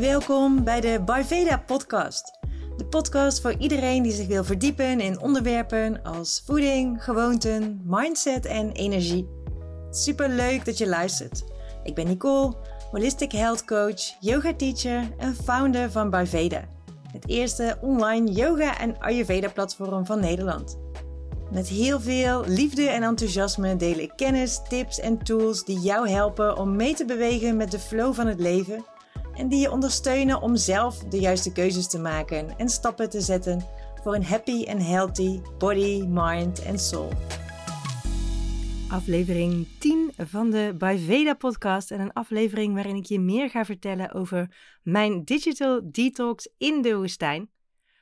Welkom bij de Ayurveda podcast. De podcast voor iedereen die zich wil verdiepen in onderwerpen als voeding, gewoonten, mindset en energie. Super leuk dat je luistert. Ik ben Nicole, holistic health coach, yoga teacher en founder van Ayurveda. Het eerste online yoga en Ayurveda platform van Nederland. Met heel veel liefde en enthousiasme deel ik kennis, tips en tools die jou helpen om mee te bewegen met de flow van het leven en die je ondersteunen om zelf de juiste keuzes te maken en stappen te zetten voor een happy and healthy body, mind en soul. Aflevering 10 van de Veda podcast en een aflevering waarin ik je meer ga vertellen over mijn digital detox in de woestijn.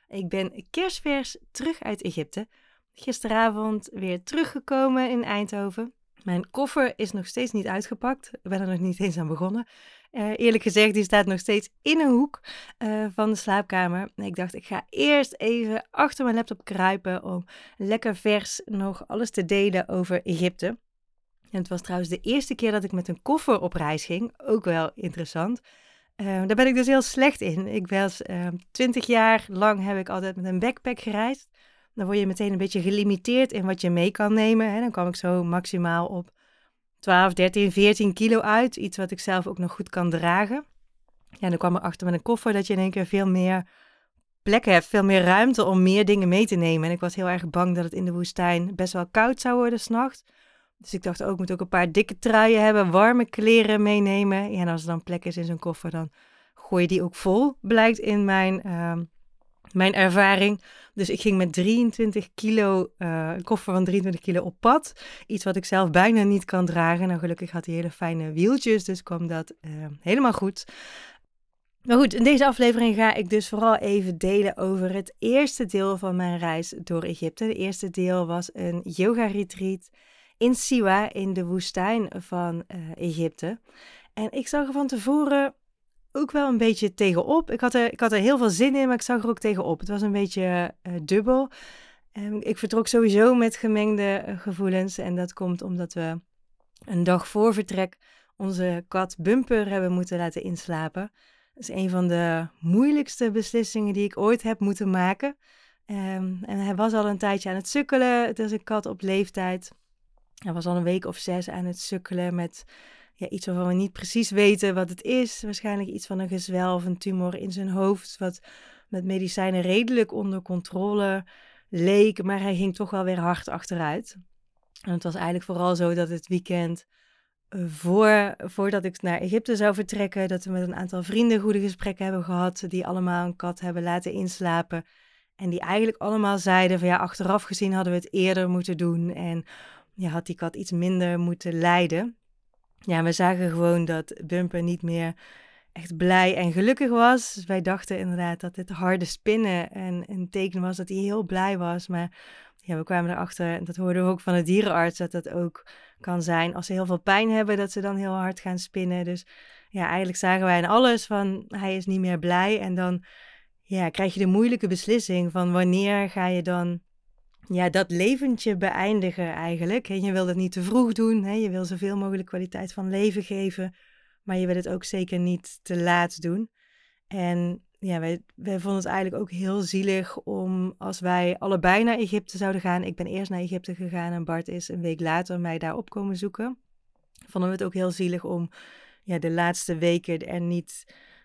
Ik ben kerstvers terug uit Egypte. Gisteravond weer teruggekomen in Eindhoven. Mijn koffer is nog steeds niet uitgepakt. Ik ben er nog niet eens aan begonnen. Uh, eerlijk gezegd, die staat nog steeds in een hoek uh, van de slaapkamer. Ik dacht, ik ga eerst even achter mijn laptop kruipen om lekker vers nog alles te delen over Egypte. En het was trouwens de eerste keer dat ik met een koffer op reis ging. Ook wel interessant. Uh, daar ben ik dus heel slecht in. Ik was twintig jaar lang heb ik altijd met een backpack gereisd. Dan word je meteen een beetje gelimiteerd in wat je mee kan nemen. Hè. Dan kwam ik zo maximaal op 12, 13, 14 kilo uit. Iets wat ik zelf ook nog goed kan dragen. Ja, dan kwam ik achter met een koffer dat je in één keer veel meer plekken hebt, veel meer ruimte om meer dingen mee te nemen. En ik was heel erg bang dat het in de woestijn best wel koud zou worden s'nachts. Dus ik dacht ook, ik moet ook een paar dikke truien hebben, warme kleren meenemen. En als er dan plek is in zo'n koffer, dan gooi je die ook vol, blijkt in mijn uh, mijn ervaring. Dus ik ging met 23 kilo, uh, een koffer van 23 kilo op pad. Iets wat ik zelf bijna niet kan dragen. Nou, gelukkig had hij hele fijne wieltjes, dus kwam dat uh, helemaal goed. Maar goed, in deze aflevering ga ik dus vooral even delen over het eerste deel van mijn reis door Egypte. Het eerste deel was een yoga-retreat in Siwa, in de woestijn van uh, Egypte. En ik zag er van tevoren ook wel een beetje tegenop. Ik had, er, ik had er heel veel zin in, maar ik zag er ook tegenop. Het was een beetje uh, dubbel. Ik vertrok sowieso met gemengde uh, gevoelens. En dat komt omdat we een dag voor vertrek onze kat Bumper hebben moeten laten inslapen. Dat is een van de moeilijkste beslissingen die ik ooit heb moeten maken. Um, en hij was al een tijdje aan het sukkelen. Het is een kat op leeftijd. Hij was al een week of zes aan het sukkelen met iets waarvan we niet precies weten wat het is. Waarschijnlijk iets van een gezwel of een tumor in zijn hoofd, wat met medicijnen redelijk onder controle leek, maar hij ging toch wel weer hard achteruit. En het was eigenlijk vooral zo dat het weekend uh, voor, voordat ik naar Egypte zou vertrekken, dat we met een aantal vrienden goede gesprekken hebben gehad, die allemaal een kat hebben laten inslapen. En die eigenlijk allemaal zeiden van ja, achteraf gezien hadden we het eerder moeten doen en ja, had die kat iets minder moeten lijden ja, we zagen gewoon dat Bumper niet meer echt blij en gelukkig was. Dus wij dachten inderdaad dat het harde spinnen en een teken was dat hij heel blij was. Maar ja, we kwamen erachter, en dat hoorden we ook van de dierenarts, dat dat ook kan zijn als ze heel veel pijn hebben, dat ze dan heel hard gaan spinnen. Dus ja, eigenlijk zagen wij in alles van hij is niet meer blij. En dan ja, krijg je de moeilijke beslissing van wanneer ga je dan ja, dat leventje beëindigen eigenlijk. En je wil dat niet te vroeg doen. Hè? Je wil zoveel mogelijk kwaliteit van leven geven. Maar je wil het ook zeker niet te laat doen. En ja, wij, vonden het eigenlijk ook heel zielig om als wij allebei naar Egypte zouden gaan. Ik ben eerst naar Egypte gegaan en Bart is een week later mij daar op komen zoeken. Vonden we het ook heel zielig om ja, de laatste weken er niet,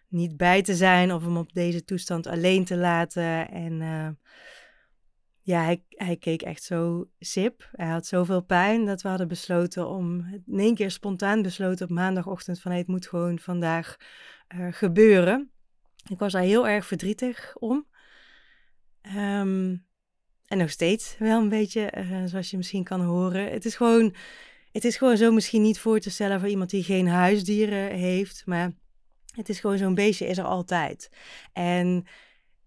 niet bij te zijn of hem op deze toestand alleen te laten. En uh, ja, hij, hij keek echt zo sip. Hij had zoveel pijn dat we hadden besloten om, in één keer spontaan besloten op maandagochtend van hey, het moet gewoon vandaag uh, gebeuren. Ik was daar heel erg verdrietig om. Um, en nog steeds wel een beetje, uh, zoals je misschien kan horen. Het is gewoon, het is gewoon zo misschien niet voor te stellen voor iemand die geen huisdieren heeft, maar het is gewoon zo'n beestje is er altijd. En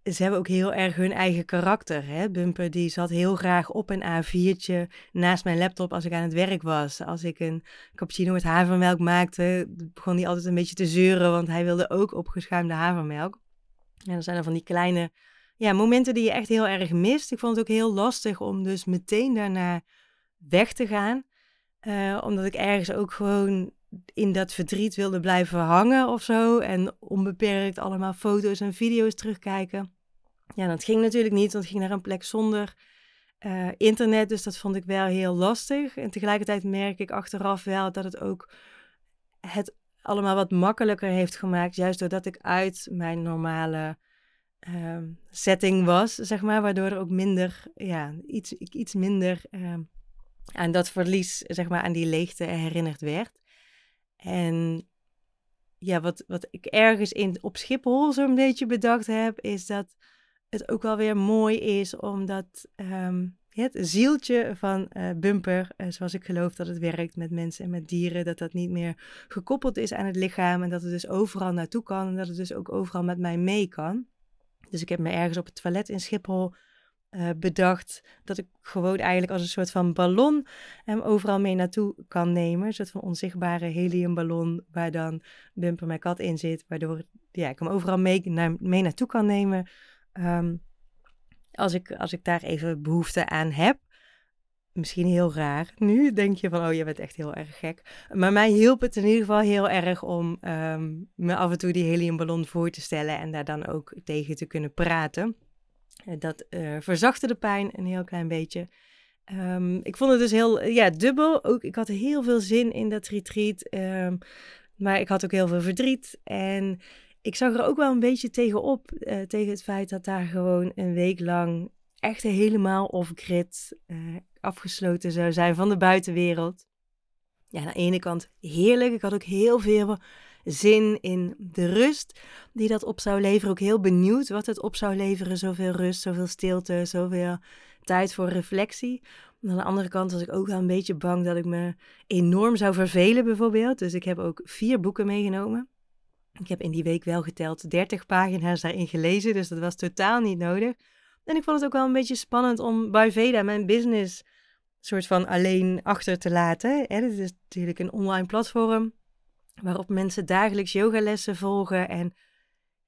ze hebben ook heel erg hun eigen karakter. Hè? Bumper die zat heel graag op een A4'tje naast mijn laptop als ik aan het werk was. Als ik een cappuccino met havermelk maakte, begon hij altijd een beetje te zeuren, want hij wilde ook opgeschuimde havermelk. En dan zijn er van die kleine ja, momenten die je echt heel erg mist. Ik vond het ook heel lastig om dus meteen daarna weg te gaan. Uh, omdat ik ergens ook gewoon in dat verdriet wilde blijven hangen of zo. En onbeperkt allemaal foto's en video's terugkijken. Ja, dat ging natuurlijk niet, want ging naar een plek zonder uh, internet. Dus dat vond ik wel heel lastig. En tegelijkertijd merk ik achteraf wel dat het ook het allemaal wat makkelijker heeft gemaakt. Juist doordat ik uit mijn normale uh, setting was, zeg maar. Waardoor er ook minder, ja, iets, iets minder uh, aan dat verlies, zeg maar, aan die leegte herinnerd werd. En ja, wat, wat ik ergens in, op Schiphol zo'n beetje bedacht heb, is dat het ook wel weer mooi is, omdat um, het zieltje van uh, Bumper, uh, zoals ik geloof dat het werkt met mensen en met dieren, dat dat niet meer gekoppeld is aan het lichaam en dat het dus overal naartoe kan en dat het dus ook overal met mij mee kan. Dus ik heb me ergens op het toilet in Schiphol uh, bedacht dat ik gewoon eigenlijk als een soort van ballon hem overal mee naartoe kan nemen. Een soort van onzichtbare heliumballon waar dan Bumper mijn kat in zit, waardoor ja, ik hem overal mee, naar, mee naartoe kan nemen. Um, als, ik, als ik daar even behoefte aan heb. Misschien heel raar. Nu denk je van, oh, je bent echt heel erg gek. Maar mij hielp het in ieder geval heel erg om um, me af en toe die heliumballon voor te stellen en daar dan ook tegen te kunnen praten. Eh, dat uh, verzachtte de pijn een heel klein beetje. Um, ik vond het dus heel ja, dubbel. Ook, ik had heel veel zin in dat retreat. Um, maar ik had ook heel veel verdriet. En ik zag er ook wel een beetje tegenop. Tegen het feit dat daar gewoon een week lang echt helemaal off-grid afgesloten zou zijn van de buitenwereld. Ja, aan de ene kant heerlijk. Ik had ook heel veel zin in de rust die dat op zou leveren. Ook heel benieuwd wat het op zou leveren. Zoveel rust, zoveel stilte, zoveel tijd voor reflectie. Aan de andere kant was ik ook wel een beetje bang dat ik me enorm zou vervelen, bijvoorbeeld. Dus ik heb ook vier boeken meegenomen. Ik heb in die week wel geteld 30 pagina's daarin gelezen, dus dat was totaal niet nodig. En ik vond het ook wel een beetje spannend om bij Veda mijn business soort van alleen achter te laten. Dit is natuurlijk een online platform waarop mensen dagelijks yogalessen volgen. En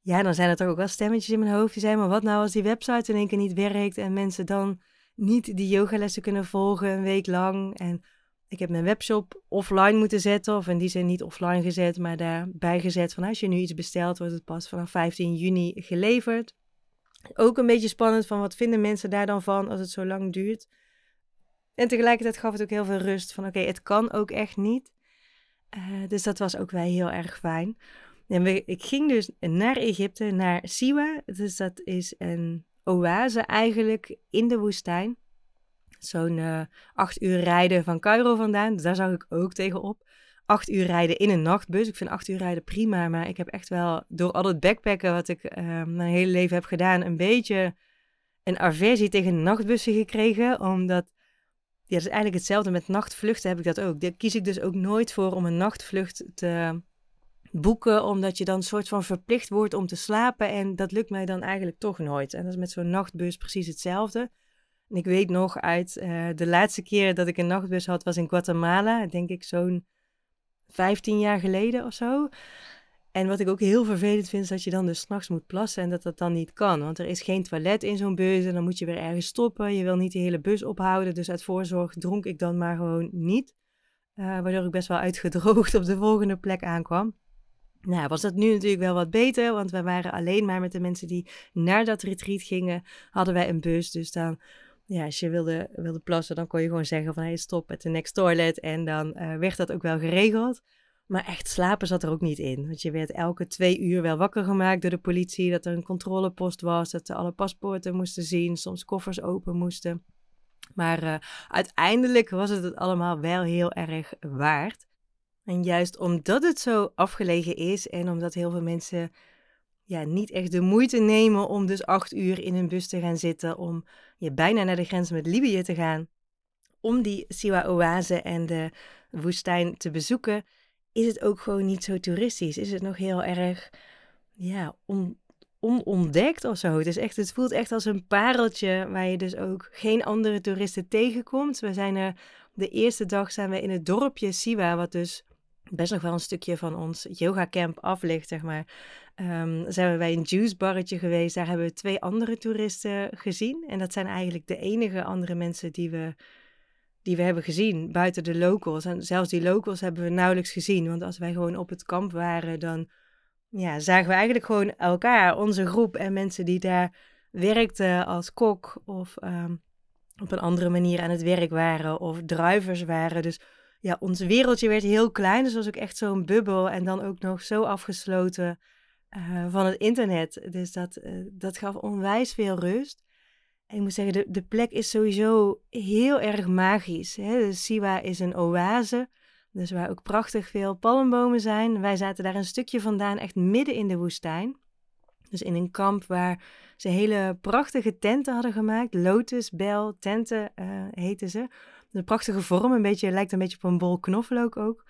ja, dan zijn er toch ook wel stemmetjes in mijn hoofd die zeggen, maar wat nou als die website in één keer niet werkt en mensen dan niet die yogalessen kunnen volgen een week lang. En ik heb mijn webshop offline moeten zetten, of in die zin niet offline gezet, maar daarbij gezet van als je nu iets bestelt, wordt het pas vanaf 15 juni geleverd. Ook een beetje spannend van wat vinden mensen daar dan van als het zo lang duurt. En tegelijkertijd gaf het ook heel veel rust van oké, het kan ook echt niet. Uh, dus dat was ook wel heel erg fijn. En ik ging dus naar Egypte, naar Siwa. Dus dat is een oase eigenlijk in de woestijn zo'n uh, acht uur rijden van Cairo vandaan. Dus daar zag ik ook tegenop. Acht uur rijden in een nachtbus. Ik vind acht uur rijden prima, maar ik heb echt wel door al het backpacken wat ik uh, mijn hele leven heb gedaan, een beetje een aversie tegen nachtbussen gekregen. Omdat, ja, dat is eigenlijk hetzelfde met nachtvluchten heb ik dat ook. Daar kies ik dus ook nooit voor om een nachtvlucht te boeken, omdat je dan een soort van verplicht wordt om te slapen. En dat lukt mij dan eigenlijk toch nooit. En dat is met zo'n nachtbus precies hetzelfde ik weet nog uit uh, de laatste keer dat ik een nachtbus had, was in Guatemala. Denk ik zo'n 15 jaar geleden of zo. En wat ik ook heel vervelend vind, is dat je dan dus s'nachts moet plassen en dat dat dan niet kan. Want er is geen toilet in zo'n bus en dan moet je weer ergens stoppen. Je wil niet de hele bus ophouden, dus uit voorzorg dronk ik dan maar gewoon niet. Uh, waardoor ik best wel uitgedroogd op de volgende plek aankwam. Nou, was dat nu natuurlijk wel wat beter, want we waren alleen maar met de mensen die naar dat retreat gingen, hadden wij een bus. Dus dan ja, als je wilde, wilde plassen, dan kon je gewoon zeggen van hey, stop met de next toilet. En dan uh, werd dat ook wel geregeld. Maar echt slapen zat er ook niet in. Want je werd elke twee uur wel wakker gemaakt door de politie. Dat er een controlepost was. Dat ze alle paspoorten moesten zien. Soms koffers open moesten. Maar uh, uiteindelijk was het het allemaal wel heel erg waard. En juist omdat het zo afgelegen is en omdat heel veel mensen ja, niet echt de moeite nemen om dus acht uur in een bus te gaan zitten, om je bijna naar de grens met Libië te gaan, om die Siwa-oase en de woestijn te bezoeken, is het ook gewoon niet zo toeristisch. Is het nog heel erg, ja, on, onontdekt of zo. Het, is echt, het voelt echt als een pareltje waar je dus ook geen andere toeristen tegenkomt. We zijn er, de eerste dag zijn we in het dorpje Siwa, wat dus best nog wel een stukje van ons yoga camp af ligt, zeg maar. Um, zijn we bij een juicebarretje geweest. Daar hebben we twee andere toeristen gezien. En dat zijn eigenlijk de enige andere mensen die we die we hebben gezien buiten de locals. En zelfs die locals hebben we nauwelijks gezien. Want als wij gewoon op het kamp waren, dan ja, zagen we eigenlijk gewoon elkaar, onze groep en mensen die daar werkten als kok of ehm, op een andere manier aan het werk waren of druivers waren. Dus ja, ons wereldje werd heel klein. Dus was ook echt zo'n bubbel en dan ook nog zo afgesloten uh, van het internet. Dus dat, uh, dat gaf onwijs veel rust. Ik moet zeggen, de, de plek is sowieso heel erg magisch. Hè? De Siwa is een oase, dus waar ook prachtig veel palmbomen zijn. Wij zaten daar een stukje vandaan, echt midden in de woestijn. Dus in een kamp waar ze hele prachtige tenten hadden gemaakt. Lotusbel tenten uh, heten ze. Een prachtige vorm, een beetje, lijkt een beetje op een bol knoflook ook.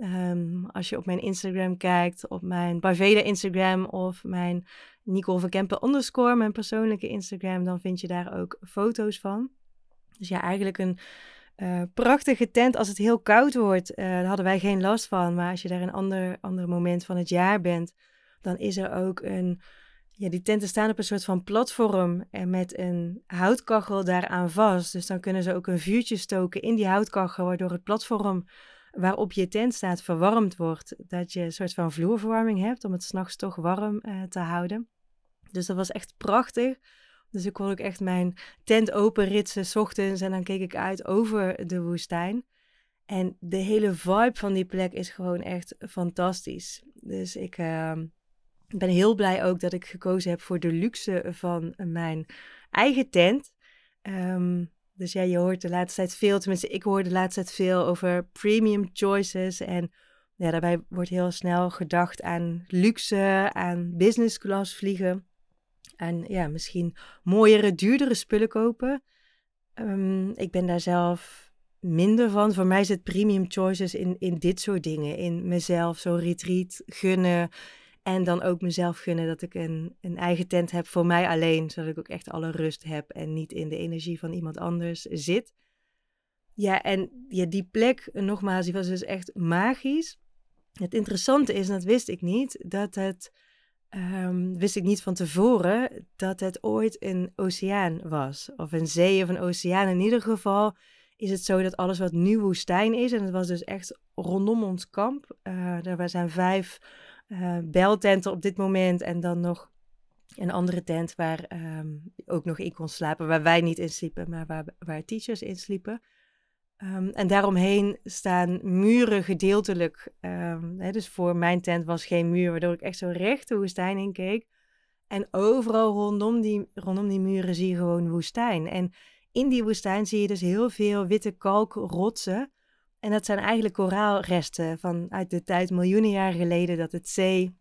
Um, als je op mijn Instagram kijkt, op mijn Baveda Instagram of mijn Nicole Verkempen underscore, mijn persoonlijke Instagram, dan vind je daar ook foto's van. Dus ja, eigenlijk een uh, prachtige tent. Als het heel koud wordt, uh, daar hadden wij geen last van. Maar als je daar een ander, ander moment van het jaar bent, dan is er ook een ja, die tenten staan op een soort van platform en met een houtkachel daaraan vast. Dus dan kunnen ze ook een vuurtje stoken in die houtkachel, waardoor het platform waarop je tent staat verwarmd wordt. Dat je een soort van vloerverwarming hebt om het s'nachts toch warm uh, te houden. Dus dat was echt prachtig. Dus ik kon ook echt mijn tent openritsen s ochtends en dan keek ik uit over de woestijn. En de hele vibe van die plek is gewoon echt fantastisch. Dus ik, uh, ik ben heel blij ook dat ik gekozen heb voor de luxe van mijn eigen tent. Um, dus ja, je hoort de laatste tijd veel, tenminste ik hoor de laatste tijd veel over premium choices. En ja, daarbij wordt heel snel gedacht aan luxe, aan business class vliegen. En ja, misschien mooiere, duurdere spullen kopen. Um, ik ben daar zelf minder van. Voor mij zit premium choices in, in dit soort dingen. In mezelf zo'n retreat gunnen. En dan ook mezelf gunnen dat ik een, een eigen tent heb voor mij alleen, zodat ik ook echt alle rust heb en niet in de energie van iemand anders zit. Ja, en ja, die plek, nogmaals, die was dus echt magisch. Het interessante is, en dat wist ik niet, dat het, um, wist ik niet van tevoren, dat het ooit een oceaan was. Of een zee of een oceaan. In ieder geval is het zo dat alles wat nu woestijn is, en het was dus echt rondom ons kamp, uh, er zijn vijf uh, beltenten op dit moment en dan nog een andere tent waar um, ook nog in kon slapen, waar wij niet in sliepen, maar waar, waar teachers in sliepen. Um, en daaromheen staan muren gedeeltelijk. Um, hè, dus voor mijn tent was geen muur, waardoor ik echt zo recht de woestijn in keek. En overal rondom die, rondom die muren zie je gewoon woestijn. En in die woestijn zie je dus heel veel witte kalkrotsen. En dat zijn eigenlijk koraalresten vanuit de tijd miljoenen jaren geleden dat het zee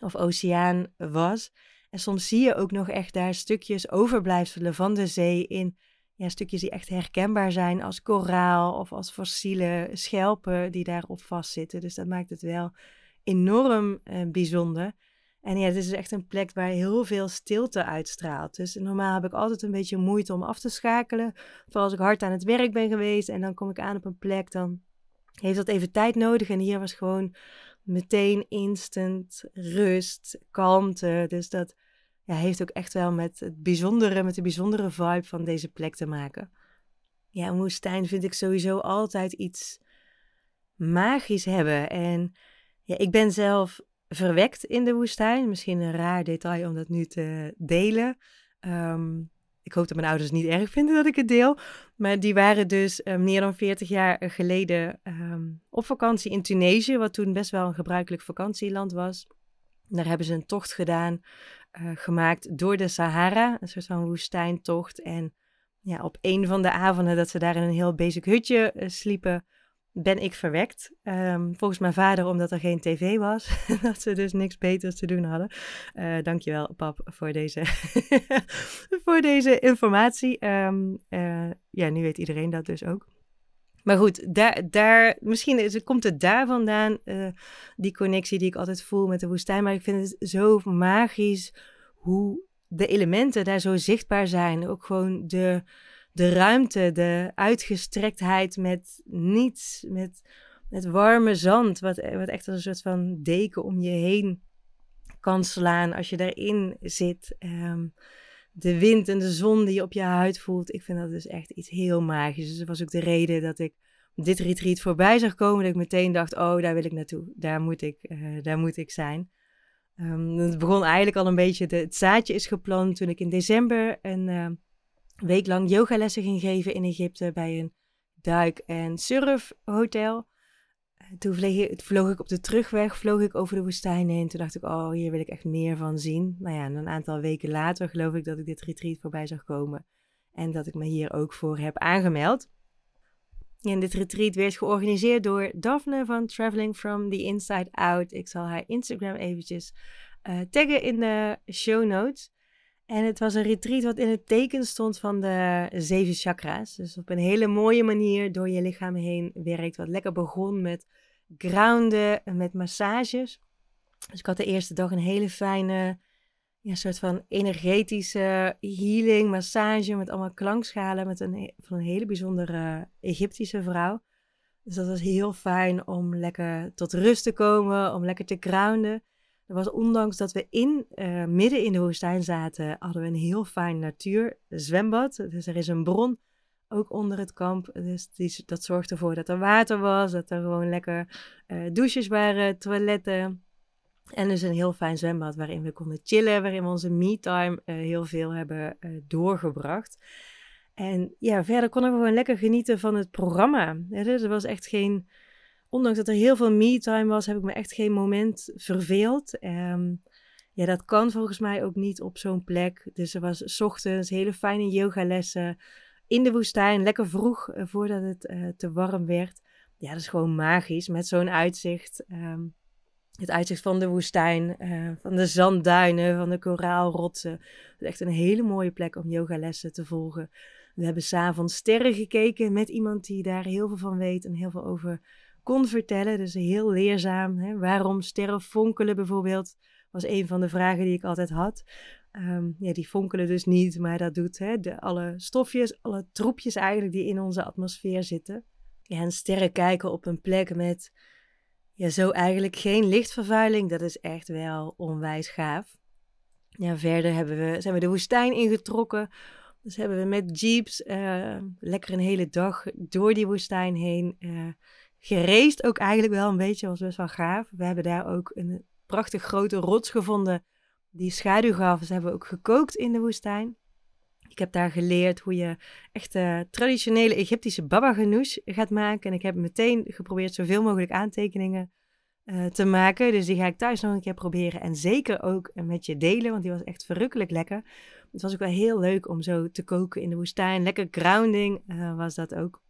of oceaan was. En soms zie je ook nog echt daar stukjes overblijfselen van de zee in ja, stukjes die echt herkenbaar zijn als koraal of als fossiele schelpen die daarop vastzitten. Dus dat maakt het wel enorm eh, bijzonder. En ja, het is echt een plek waar heel veel stilte uitstraalt. Dus normaal heb ik altijd een beetje moeite om af te schakelen. Vooral als ik hard aan het werk ben geweest en dan kom ik aan op een plek, dan heeft dat even tijd nodig. En hier was gewoon meteen instant rust, kalmte. Dus dat ja, heeft ook echt wel met het bijzondere, met de bijzondere vibe van deze plek te maken. Ja, een woestijn vind ik sowieso altijd iets magisch hebben. En ja, ik ben zelf verwekt in de woestijn. Misschien een raar detail om dat nu te delen. Um, ik hoop dat mijn ouders niet erg vinden dat ik het deel. Maar die waren dus uh, meer dan 40 jaar geleden um, op vakantie in Tunesië, wat toen best wel een gebruikelijk vakantieland was. Daar hebben ze een tocht gedaan, uh, gemaakt door de Sahara, een soort van woestijntocht. En ja, op een van de avonden dat ze daar in een heel basic hutje uh, sliepen, ben ik verwekt. Um, volgens mijn vader omdat er geen tv was. dat ze dus niks beters te doen hadden. Uh, dankjewel pap voor deze, voor deze informatie. Um, uh, ja, nu weet iedereen dat dus ook. Maar goed, daar, daar, misschien is, komt het daar vandaan, uh, die connectie die ik altijd voel met de woestijn. Maar ik vind het zo magisch hoe de elementen daar zo zichtbaar zijn. Ook gewoon de, de ruimte, de uitgestrektheid met niets, met, met warme zand, wat, wat echt als een soort van deken om je heen kan slaan als je daarin zit. Um, de wind en de zon die je op je huid voelt. Ik vind dat dus echt iets heel magisch. Dus dat was ook de reden dat ik dit retreat voorbij zag komen. Dat ik meteen dacht, oh, daar wil ik naartoe. Daar moet ik, uh, daar moet ik zijn. Um, het begon eigenlijk al een beetje, het zaadje is geplant toen ik in december een uh, week lang yogalessen ging geven in Egypte bij een duik- en surfhotel. Toen vloog ik, op de terugweg, vloog ik over de woestijn heen. Toen dacht ik, oh, hier wil ik echt meer van zien. Nou ja, en een aantal weken later geloof ik dat ik dit retreat voorbij zag komen. En dat ik me hier ook voor heb aangemeld. En dit retreat werd georganiseerd door Daphne van Traveling from the Inside Out. Ik zal haar Instagram eventjes uh, taggen in de show notes. En het was een retreat wat in het teken stond van de zeven chakra's. Dus op een hele mooie manier door je lichaam heen werkt. Wat lekker begon met grounden en met massages. Dus ik had de eerste dag een hele fijne, ja, soort van energetische healing, massage met allemaal klankschalen met een, van een hele bijzondere Egyptische vrouw. Dus dat was heel fijn om lekker tot rust te komen, om lekker te grounden. Er was ondanks dat we in, uh, midden in de woestijn zaten, hadden we een heel fijn natuurzwembad. Dus er is een bron ook onder het kamp. Dus die, dat zorgt ervoor dat er water was, dat er gewoon lekker uh, douches waren, toiletten. En dus een heel fijn zwembad waarin we konden chillen, waarin we onze me-time uh, heel veel hebben doorgebracht. En ja, verder konden we gewoon lekker genieten van het programma. dus er was echt geen ondanks dat er heel veel me-time was, heb ik me echt geen moment verveeld. Um, ja, dat kan volgens mij ook niet op zo'n plek. Dus er was ochtends hele fijne yogalessen in de woestijn, lekker vroeg uh, voordat het uh, te warm werd. Ja, dat is gewoon magisch met zo'n uitzicht. Um, het uitzicht van de woestijn, uh, van de zandduinen, van de koraalrotsen. Het is echt een hele mooie plek om yogalessen te volgen. We hebben s'avonds sterren gekeken met iemand die daar heel veel van weet en heel veel over kon vertellen. Dus heel leerzaam. Hè? Waarom sterren fonkelen bijvoorbeeld, was een van de vragen die ik altijd had. Um, ja, die fonkelen dus niet, maar dat doet hè, de, alle stofjes, alle troepjes eigenlijk die in onze atmosfeer zitten. Ja, en sterren kijken op een plek met ja, zo eigenlijk geen lichtvervuiling, dat is echt wel onwijs gaaf. Ja, verder hebben we, zijn we de woestijn ingetrokken. Dus hebben we met jeeps uh, lekker een hele dag door die woestijn heen uh, gereest ook eigenlijk wel een beetje, was best wel gaaf. We hebben daar ook een prachtig grote rots gevonden die schaduw gaf. Dus hebben we ook gekookt in de woestijn. Ik heb daar geleerd hoe je echt uh, traditionele Egyptische baba ganoush gaat maken. En ik heb meteen geprobeerd zoveel mogelijk aantekeningen te maken. Dus die ga ik thuis nog een keer proberen. En zeker ook met je delen, want die was echt verrukkelijk lekker. Het was ook wel heel leuk om zo te koken in de woestijn. Lekker grounding uh, was dat ook.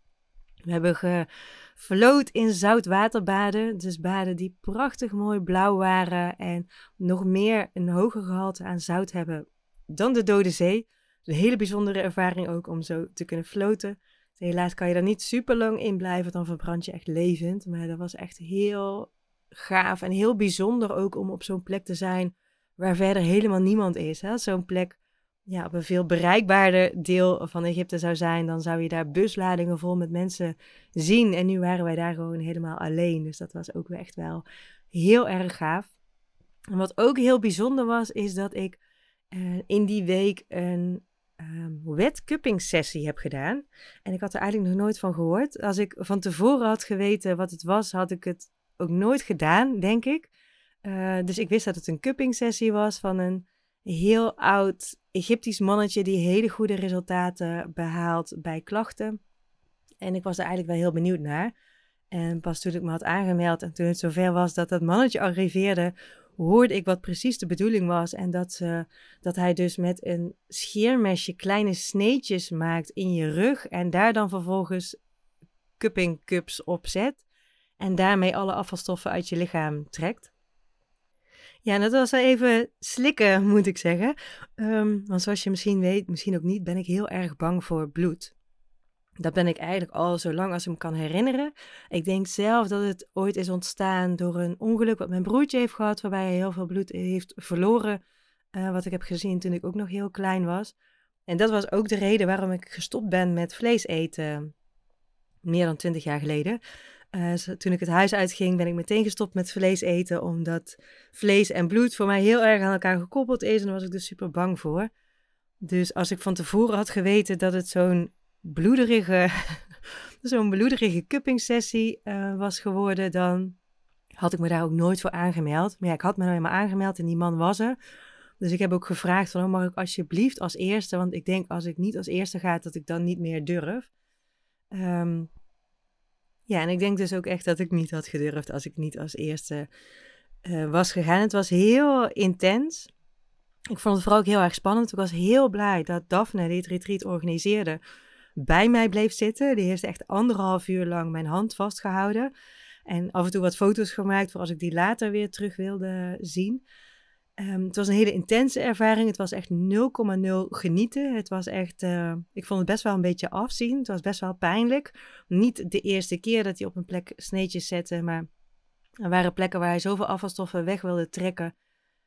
We hebben gevloot in zoutwaterbaden. Dus baden die prachtig mooi blauw waren. En nog meer een hoger gehalte aan zout hebben dan de Dode Zee. Een hele bijzondere ervaring ook om zo te kunnen floten. Helaas kan je daar niet super lang in blijven, dan verbrand je echt levend. Maar dat was echt heel gaaf en heel bijzonder ook om op zo'n plek te zijn waar verder helemaal niemand is. Zo'n plek ja, op een veel bereikbaarder deel van Egypte zou zijn, dan zou je daar busladingen vol met mensen zien. En nu waren wij daar gewoon helemaal alleen. Dus dat was ook echt wel heel erg gaaf. En wat ook heel bijzonder was, is dat ik uh, in die week een um, wet cupping sessie heb gedaan. En ik had er eigenlijk nog nooit van gehoord. Als ik van tevoren had geweten wat het was, had ik het ook nooit gedaan, denk ik. Uh, dus ik wist dat het een cupping sessie was van een heel oud Egyptisch mannetje die hele goede resultaten behaalt bij klachten. En ik was er eigenlijk wel heel benieuwd naar. En pas toen ik me had aangemeld en toen het zover was dat dat mannetje arriveerde, hoorde ik wat precies de bedoeling was. En dat, ze, dat hij dus met een scheermesje kleine sneetjes maakt in je rug. En daar dan vervolgens cupping cups op zet. En daarmee alle afvalstoffen uit je lichaam trekt. Ja, dat was even slikken, moet ik zeggen. Um, want zoals je misschien weet, misschien ook niet, ben ik heel erg bang voor bloed. Dat ben ik eigenlijk al zo lang als ik me kan herinneren. Ik denk zelf dat het ooit is ontstaan door een ongeluk wat mijn broertje heeft gehad, waarbij hij heel veel bloed heeft verloren. Uh, wat ik heb gezien toen ik ook nog heel klein was. En dat was ook de reden waarom ik gestopt ben met vlees eten. Meer dan twintig jaar geleden. Uh, toen ik het huis uitging, ben ik meteen gestopt met vlees eten, omdat vlees en bloed voor mij heel erg aan elkaar gekoppeld is. En daar was ik dus super bang voor. Dus als ik van tevoren had geweten dat het zo'n bloederige, zo'n bloederige cupping-sessie uh, was geworden, dan had ik me daar ook nooit voor aangemeld. Maar ja, ik had me nou helemaal aangemeld en die man was er. Dus ik heb ook gevraagd van, oh, mag ik alsjeblieft als eerste? Want ik denk als ik niet als eerste ga, dat ik dan niet meer durf. Um, ja, en ik denk dus ook echt dat ik niet had gedurfd als ik niet als eerste uh, was gegaan. Het was heel intens. Ik vond het vooral ook heel erg spannend. Ik was heel blij dat Daphne, die het retreat organiseerde, bij mij bleef zitten. Die heeft echt anderhalf uur lang mijn hand vastgehouden. En af en toe wat foto's gemaakt voor als ik die later weer terug wilde zien. Um, het was een hele intense ervaring. Het was echt 0,0 genieten. Het was echt, uh, ik vond het best wel een beetje afzien. Het was best wel pijnlijk. Niet de eerste keer dat hij op een plek sneetjes zette, maar er waren plekken waar hij zoveel afvalstoffen weg wilde trekken.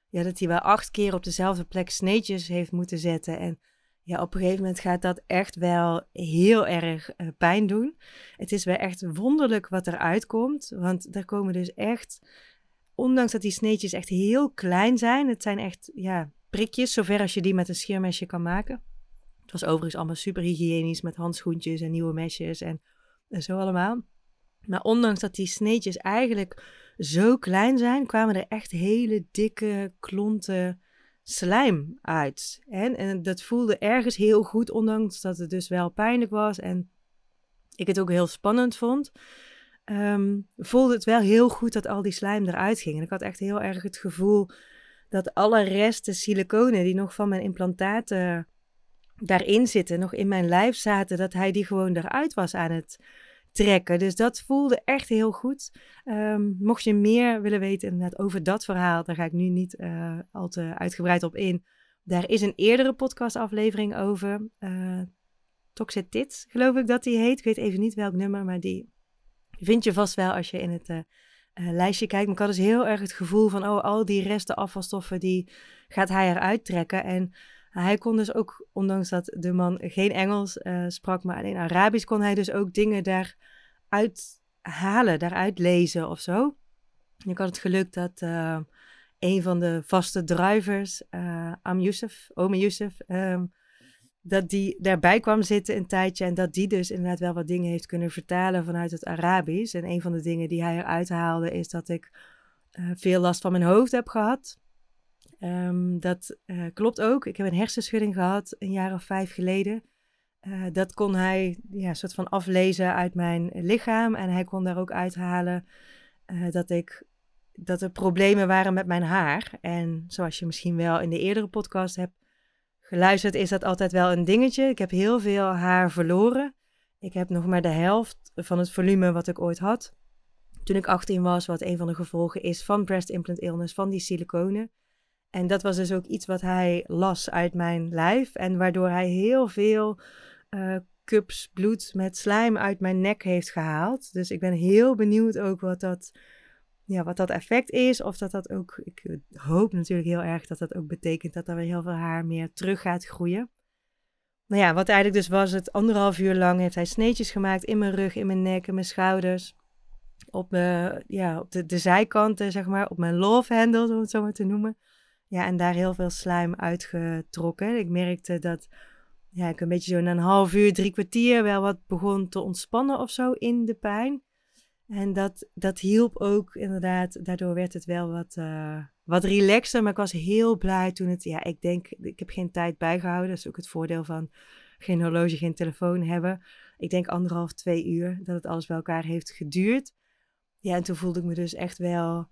Ja, dat hij wel acht keer op dezelfde plek sneetjes heeft moeten zetten. En ja, op een gegeven moment gaat dat echt wel heel erg uh, pijn doen. Het is wel echt wonderlijk wat eruit komt. Want er komen dus echt ondanks dat die sneetjes echt heel klein zijn, het zijn echt ja, prikjes, zover als je die met een scheermesje kan maken. Het was overigens allemaal super hygiënisch met handschoentjes en nieuwe mesjes en, en zo allemaal. Maar ondanks dat die sneetjes eigenlijk zo klein zijn, kwamen er echt hele dikke klonten slijm uit. En, en dat voelde ergens heel goed, ondanks dat het dus wel pijnlijk was en ik het ook heel spannend vond um, voelde het wel heel goed dat al die slijm eruit ging. En ik had echt heel erg het gevoel dat alle resten siliconen die nog van mijn implantaten daarin zitten, nog in mijn lijf zaten, dat hij die gewoon eruit was aan het trekken. Dus dat voelde echt heel goed. Um, mocht je meer willen weten over dat verhaal, daar ga ik nu niet uh, al te uitgebreid op in. Daar is een eerdere podcastaflevering over. Uh, geloof ik dat die heet. Ik weet even niet welk nummer, maar die Vind je vast wel als je in het uh, lijstje kijkt. Maar ik had dus heel erg het gevoel van, oh, al die resten afvalstoffen, die gaat hij eruit trekken. En hij kon dus ook, ondanks dat de man geen Engels uh, sprak, maar alleen Arabisch, kon hij dus ook dingen daaruit halen, daaruit lezen of zo. En ik had het geluk dat een van de vaste drivers, Am Youssef, Ome Youssef, um, dat die daarbij kwam zitten een tijdje en dat die dus inderdaad wel wat dingen heeft kunnen vertalen vanuit het Arabisch. En een van de dingen die hij eruit haalde is dat ik uh, veel last van mijn hoofd heb gehad. Um, dat uh, klopt ook. Ik heb een hersenschudding gehad een jaar of vijf geleden. Uh, dat kon hij ja, soort van aflezen uit mijn lichaam. En hij kon daar ook uithalen dat ik dat er problemen waren met mijn haar. En zoals je misschien wel in de eerdere podcast hebt geluisterd, is dat altijd wel een dingetje. Ik heb heel veel haar verloren. Ik heb nog maar de helft van het volume wat ik ooit had. Toen ik 18 was, wat een van de gevolgen is van breast implant illness, van die siliconen. En dat was dus ook iets wat hij las uit mijn lijf. En waardoor hij heel veel uh, cups bloed met slijm uit mijn nek heeft gehaald. Dus ik ben heel benieuwd ook wat dat ja, wat dat effect is. Of dat dat ook, ik hoop natuurlijk heel erg dat dat ook betekent dat er weer heel veel haar meer terug gaat groeien. Nou ja, wat eigenlijk dus was, het anderhalf uur lang heeft hij sneetjes gemaakt in mijn rug, in mijn nek, in mijn schouders. Op, mijn, ja, op de, de zijkanten, zeg maar, op mijn love handle, om het zo maar te noemen. Ja, en daar heel veel slijm uitgetrokken. Ik merkte dat ja, ik een beetje zo na een half uur, drie kwartier wel wat begon te ontspannen of zo in de pijn. En dat, dat hielp ook inderdaad. Daardoor werd het wel wat, uh, wat relaxer. Maar ik was heel blij toen het. Ja, ik denk, ik heb geen tijd bijgehouden. Dat is ook het voordeel van geen horloge, geen telefoon hebben. Ik denk anderhalf, twee uur dat het alles bij elkaar heeft geduurd. Ja, en toen voelde ik me dus echt wel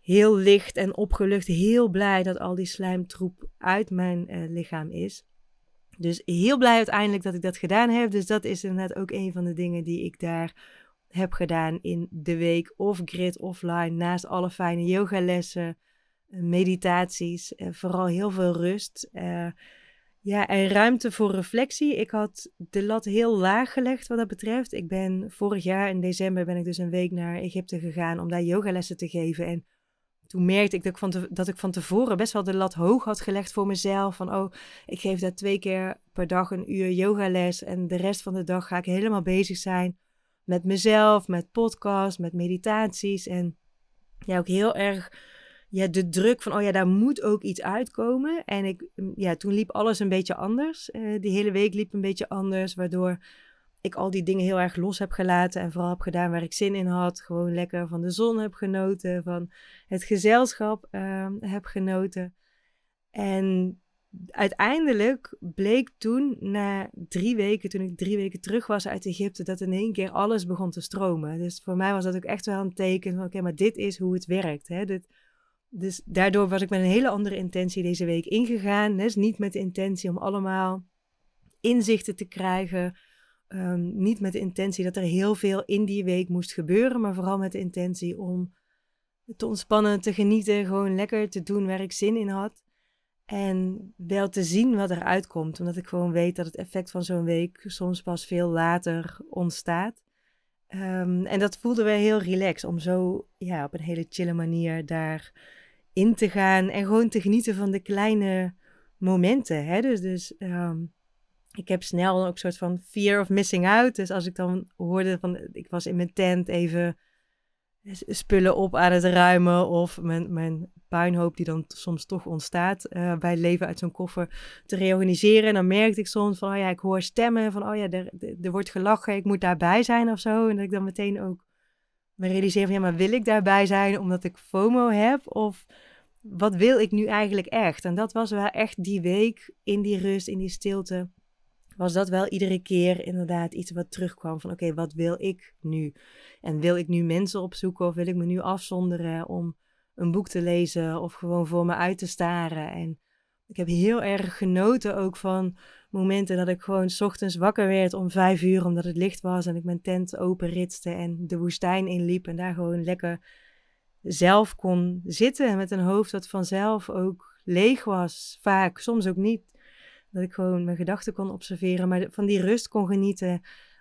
heel licht en opgelucht. Heel blij dat al die slijmtroep uit mijn uh, lichaam is. Dus heel blij uiteindelijk dat ik dat gedaan heb. Dus dat is inderdaad ook een van de dingen die ik daar heb gedaan in de week of grid offline, naast alle fijne yogalessen, eh, meditaties, uh, vooral heel veel rust. Uh, ja, en ruimte voor reflectie. Ik had de lat heel laag gelegd wat dat betreft. Ik ben vorig jaar in december ben ik dus een week naar Egypte gegaan om daar yogalessen te geven. En toen merkte ik dat ik, van te, dat ik van tevoren best wel de lat hoog had gelegd voor mezelf. Van oh, ik geef daar twee keer per dag een uur yogales en de rest van de dag ga ik helemaal bezig zijn met mezelf, met podcasts, met meditaties. En ja, ook heel erg ja, de druk van, oh ja, daar moet ook iets uitkomen. En ik, mm, ja, toen liep alles een beetje anders. Uh, die hele week liep een beetje anders, waardoor ik al die dingen heel erg los heb gelaten en vooral heb gedaan waar ik zin in had. Gewoon lekker van de zon heb genoten, van het gezelschap uh, heb genoten. En uiteindelijk bleek toen, na drie weken, toen ik drie weken terug was uit Egypte, dat in één keer alles begon te stromen. Dus voor mij was dat ook echt wel een teken van, oké, maar dit is hoe het werkt. Hè? Dit, dus daardoor was ik met een hele andere intentie deze week ingegaan. Dus niet met de intentie om allemaal inzichten te krijgen. Ehm, niet met de intentie dat er heel veel in die week moest gebeuren, maar vooral met de intentie om te ontspannen, te genieten, gewoon lekker te doen waar ik zin in had. En wel te zien wat er uitkomt, omdat ik gewoon weet dat het effect van zo'n week soms pas veel later ontstaat. Ehm, en dat voelde wel heel relaxed om zo ja, op een hele chille manier daar in te gaan en gewoon te genieten van de kleine momenten. Hè? Dus, dus ehm, ik heb snel ook een soort van fear of missing out. Dus als ik dan hoorde van, ik was in mijn tent even spullen op aan het ruimen of mijn, mijn puinhoop die dan soms toch ontstaat uh, bij leven uit zo'n koffer te reorganiseren. En dan merkte ik soms van, oh ja, ik hoor stemmen van, oh ja, er, er wordt gelachen, ik moet daarbij zijn of zo. En dat ik dan meteen ook me realiseer van, ja, maar wil ik daarbij zijn omdat ik FOMO heb? Of wat wil ik nu eigenlijk echt? En dat was wel echt die week in die rust, in die stilte was dat wel iedere keer inderdaad iets wat terugkwam van oké, wat wil ik nu? En wil ik nu mensen opzoeken of wil ik me nu afzonderen om een boek te lezen of gewoon voor me uit te staren? En ik heb heel erg genoten ook van momenten dat ik gewoon s ochtends wakker werd om vijf uur omdat het licht was en ik mijn tent open ritste en de woestijn inliep en daar gewoon lekker zelf kon zitten met een hoofd dat vanzelf ook leeg was, vaak, soms ook niet. Dat ik gewoon mijn gedachten kon observeren, maar van die rust kon genieten.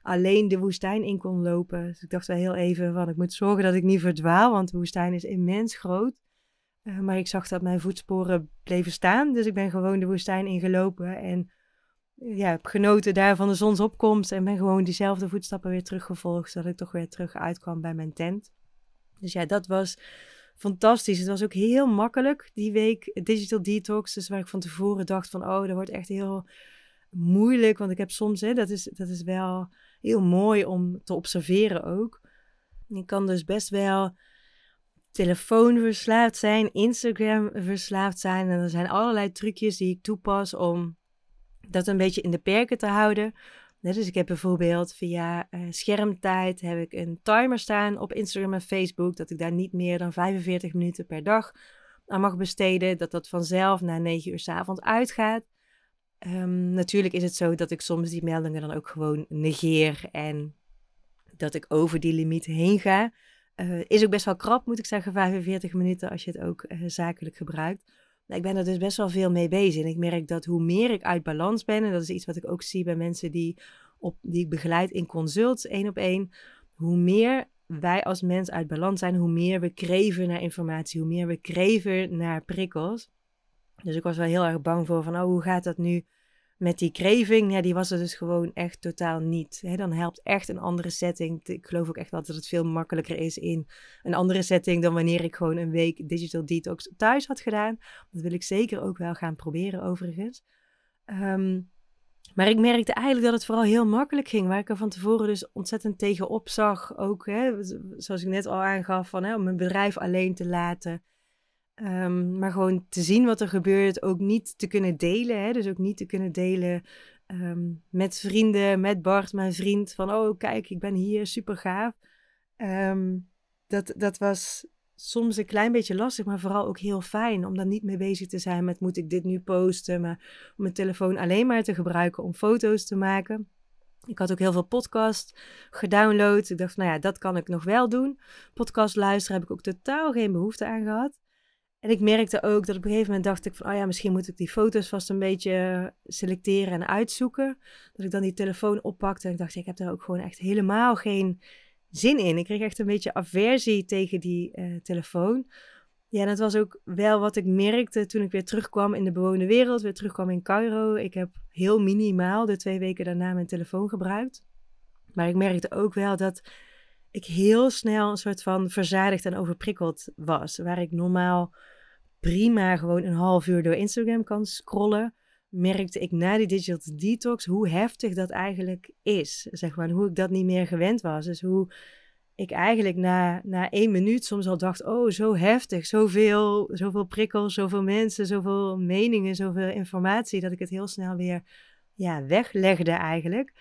Alleen de woestijn in kon lopen. Dus ik dacht wel heel even van, ik moet zorgen dat ik niet verdwaal, want de woestijn is immens groot. Uh, maar ik zag dat mijn voetsporen bleven staan, dus ik ben gewoon de woestijn ingelopen en ja, heb genoten daar van de zonsopkomst en ben gewoon diezelfde voetstappen weer teruggevolgd, zodat ik toch weer terug uitkwam bij mijn tent. Dus ja, dat was fantastisch. Het was ook heel makkelijk die week digital detox. Dus waar ik van tevoren dacht van, oh, dat wordt echt heel moeilijk. Want ik heb soms, hè, dat, is, dat is wel heel mooi om te observeren ook. Je kan dus best wel telefoon verslaafd zijn, Instagram verslaafd zijn. En er zijn allerlei trucjes die ik toepas om dat een beetje in de perken te houden dus ik heb bijvoorbeeld via uh, schermtijd heb ik een timer staan op Instagram en Facebook dat ik daar niet meer dan 45 minuten per dag aan mag besteden. Dat dat vanzelf na 9 uur s avonds uitgaat. Um, natuurlijk is het zo dat ik soms die meldingen dan ook gewoon negeer en dat ik over die limiet heen ga. Uh, is ook best wel krap, moet ik zeggen, 45 minuten als je het ook uh, zakelijk gebruikt. Nou, ik ben er dus best wel veel mee bezig. En ik merk dat hoe meer ik uit balans ben, en dat is iets wat ik ook zie bij mensen die, op, die ik begeleid in consults, één op één, hoe meer wij als mens uit balans zijn, hoe meer we kreven naar informatie, hoe meer we kreven naar prikkels. Dus ik was wel heel erg bang voor van, oh, hoe gaat dat nu met die kreving, ja, die was er dus gewoon echt totaal niet. dan helpt echt een andere setting. Ik geloof ook echt dat het veel makkelijker is in een andere setting dan wanneer ik gewoon een week digital detox thuis had gedaan. Dat wil ik zeker ook wel gaan proberen overigens. Ehm, maar ik merkte eigenlijk dat het vooral heel makkelijk ging, waar ik er van tevoren dus ontzettend tegenop zag. Ook, hè, zoals ik net al aangaf, van, hè, om mijn bedrijf alleen te laten. Um, maar gewoon te zien wat er gebeurt, ook niet te kunnen delen. Hè? Dus ook niet te kunnen delen um, met vrienden, met Bart, mijn vriend. Van, oh kijk, ik ben hier, super gaaf. Um, dat, dat was soms een klein beetje lastig, maar vooral ook heel fijn. Om dan niet mee bezig te zijn met, moet ik dit nu posten? Maar om mijn telefoon alleen maar te gebruiken om foto's te maken. Ik had ook heel veel podcast gedownload. Ik dacht, nou ja, dat kan ik nog wel doen. Podcast luisteren heb ik ook totaal geen behoefte aan gehad. En ik merkte ook dat op een gegeven moment dacht ik van, oh ja, misschien moet ik die foto's vast een beetje selecteren en uitzoeken. Dat ik dan die telefoon oppakte en ik dacht, ik heb daar ook gewoon echt helemaal geen zin in. Ik kreeg echt een beetje aversie tegen die uh, telefoon. Ja, en dat was ook wel wat ik merkte toen ik weer terugkwam in de bewoonde wereld, weer terugkwam in Cairo. Ik heb heel minimaal de twee weken daarna mijn telefoon gebruikt. Maar ik merkte ook wel dat ik heel snel een soort van verzadigd en overprikkeld was. Waar ik normaal prima gewoon een half uur door Instagram kan scrollen, merkte ik na die digital detox hoe heftig dat eigenlijk is. Zeg maar, hoe ik dat niet meer gewend was. Dus hoe ik eigenlijk na, na één minuut soms al dacht, oh, zo heftig, zoveel, zoveel prikkels, zoveel mensen, zoveel meningen, zoveel informatie, dat ik het heel snel weer ja, weglegde eigenlijk.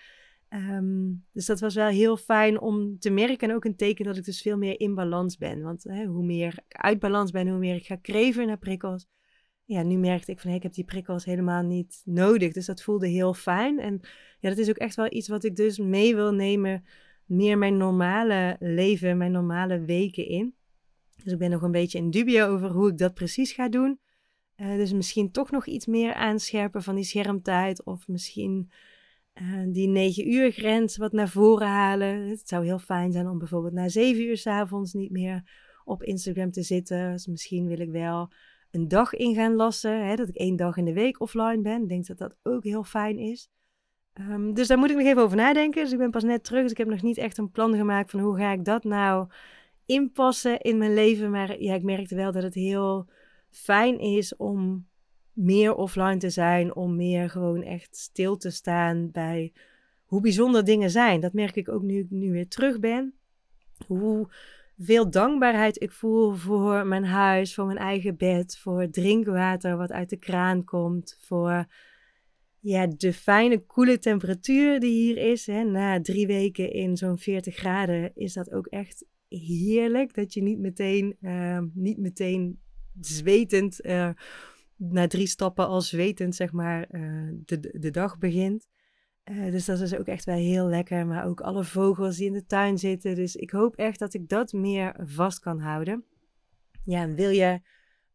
Ehm, dus dat was wel heel fijn om te merken en ook een teken dat ik dus veel meer in balans ben. Want hè, hoe meer ik uit balans ben, hoe meer ik ga kreven naar prikkels. Ja, nu merkte ik van hey, ik heb die prikkels helemaal niet nodig. Dus dat voelde heel fijn. En ja, dat is ook echt wel iets wat ik dus mee wil nemen. Meer mijn normale leven, mijn normale weken in. Dus ik ben nog een beetje in dubio over hoe ik dat precies ga doen. Uh, dus misschien toch nog iets meer aanscherpen van die schermtijd. Of misschien uh, die 9 uur grens wat naar voren halen. Het zou heel fijn zijn om bijvoorbeeld na 7 uur s avonds niet meer op Instagram te zitten. Dus misschien wil ik wel een dag in gaan lassen. Hè, dat ik één dag in de week offline ben. Ik denk dat dat ook heel fijn is. Um, dus daar moet ik nog even over nadenken. Dus ik ben pas net terug. Dus ik heb nog niet echt een plan gemaakt van hoe ga ik dat nou inpassen in mijn leven. Maar ja, ik merkte wel dat het heel fijn is om meer offline te zijn, om meer gewoon echt stil te staan bij hoe bijzonder dingen zijn. Dat merk ik ook nu ik nu weer terug ben. Hoe veel dankbaarheid ik voel voor mijn huis, voor mijn eigen bed, voor drinkwater wat uit de kraan komt, voor ja, de fijne, koele temperatuur die hier is. Hè. Na drie weken in zo'n 40 graden is dat ook echt heerlijk. Dat je niet meteen, uh, niet meteen zwetend uh, na drie stappen al zwetend, zeg maar, uh, de, de dag begint. Uh, dus dat is ook echt wel heel lekker. Maar ook alle vogels die in de tuin zitten. Dus ik hoop echt dat ik dat meer vast kan houden. Ja, en wil je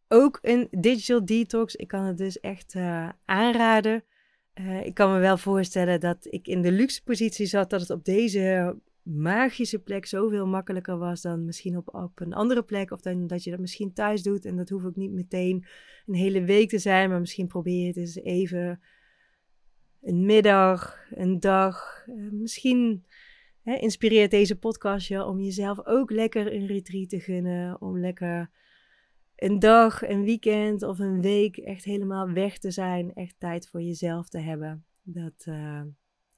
ook een digital detox? Ik kan het dus echt uh, aanraden. ik kan me wel voorstellen dat ik in de luxe positie zat. Dat het op deze magische plek zoveel makkelijker was dan misschien op, een andere plek. Of dan dat je dat misschien thuis doet. En dat hoeft ook niet meteen een hele week te zijn. Maar misschien probeer je het eens even een middag, een dag. Uh, misschien hè, inspireert deze podcast je om jezelf ook lekker een retreat te gunnen. Om lekker een dag, een weekend of een week echt helemaal weg te zijn. Echt tijd voor jezelf te hebben. Dat... Uh,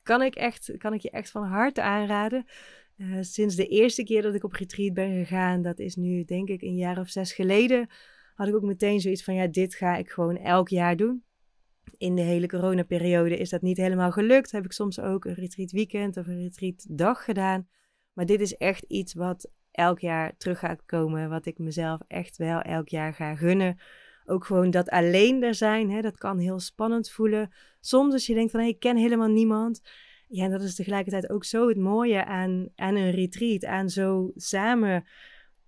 kan ik, echt, kan ik je echt van harte aanraden. Uh, sinds de eerste keer dat ik op retreat ben gegaan, dat is nu denk ik een jaar of zes geleden, had ik ook meteen zoiets van, ja, dit ga ik gewoon elk jaar doen. In de hele coronaperiode is dat niet helemaal gelukt. Heb ik soms ook een retreat weekend of een retreat dag gedaan. Maar dit is echt iets wat elk jaar terug gaat komen, wat ik mezelf echt wel elk jaar ga gunnen ook gewoon dat alleen er zijn, hè, dat kan heel spannend voelen. Soms als je denkt van, hey, ik ken helemaal niemand. Ja, en dat is tegelijkertijd ook zo het mooie aan, aan een retreat. Aan zo samen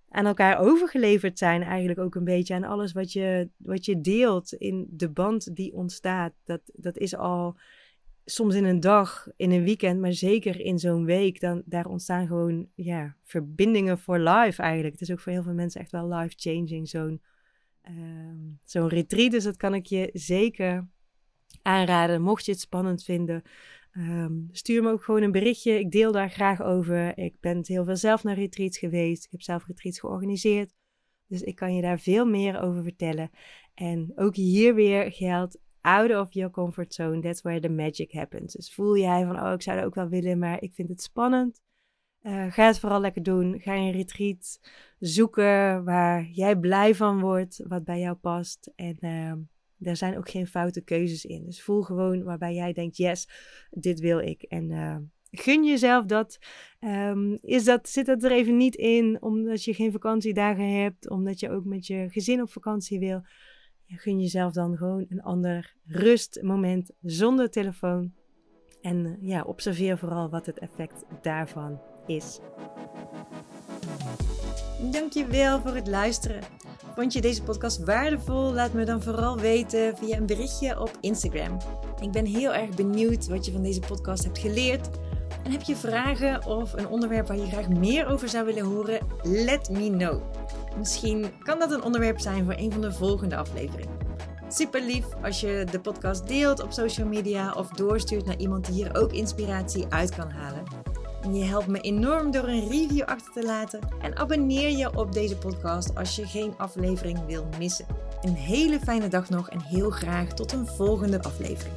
aan elkaar overgeleverd zijn eigenlijk ook een beetje. Aan alles wat je, wat je deelt in de band die ontstaat. Dat, dat is al soms in een dag, in een weekend, maar zeker in zo'n week. Dan, daar ontstaan gewoon ja, verbindingen voor life eigenlijk. Het is ook voor heel veel mensen echt wel life-changing, zo'n um, zo'n retreat. Dus dat kan ik je zeker aanraden. Mocht je het spannend vinden, um, stuur me ook gewoon een berichtje. Ik deel daar graag over. Ik ben heel veel zelf naar retreats geweest. Ik heb zelf retreats georganiseerd. Dus ik kan je daar veel meer over vertellen. En ook hier weer geldt out of your comfort zone. That's where the magic happens. Dus voel jij van, oh, ik zou dat ook wel willen, maar ik vind het spannend. Uh, ga het vooral lekker doen. Ga een retreat zoeken waar jij blij van wordt, wat bij jou past. En uh, daar zijn ook geen foute keuzes in. Dus voel gewoon waarbij jij denkt, yes, dit wil ik. En uh, gun jezelf dat. Um, is dat. Zit dat er even niet in omdat je geen vakantiedagen hebt, omdat je ook met je gezin op vakantie wil. Gun jezelf dan gewoon een ander rustmoment zonder telefoon. En ja, observeer vooral wat het effect daarvan is. Dankjewel voor het luisteren. Vond je deze podcast waardevol? Laat me dan vooral weten via een berichtje op Instagram. Ik ben heel erg benieuwd wat je van deze podcast hebt geleerd. En heb je vragen of een onderwerp waar je graag meer over zou willen horen? Let me know. Misschien kan dat een onderwerp zijn voor een van de volgende afleveringen. Super lief als je de podcast deelt op social media of doorstuurt naar iemand die hier ook inspiratie uit kan halen. Je helpt me enorm door een review achter te laten en abonneer je op deze podcast als je geen aflevering wil missen. Een hele fijne dag nog en heel graag tot een volgende aflevering.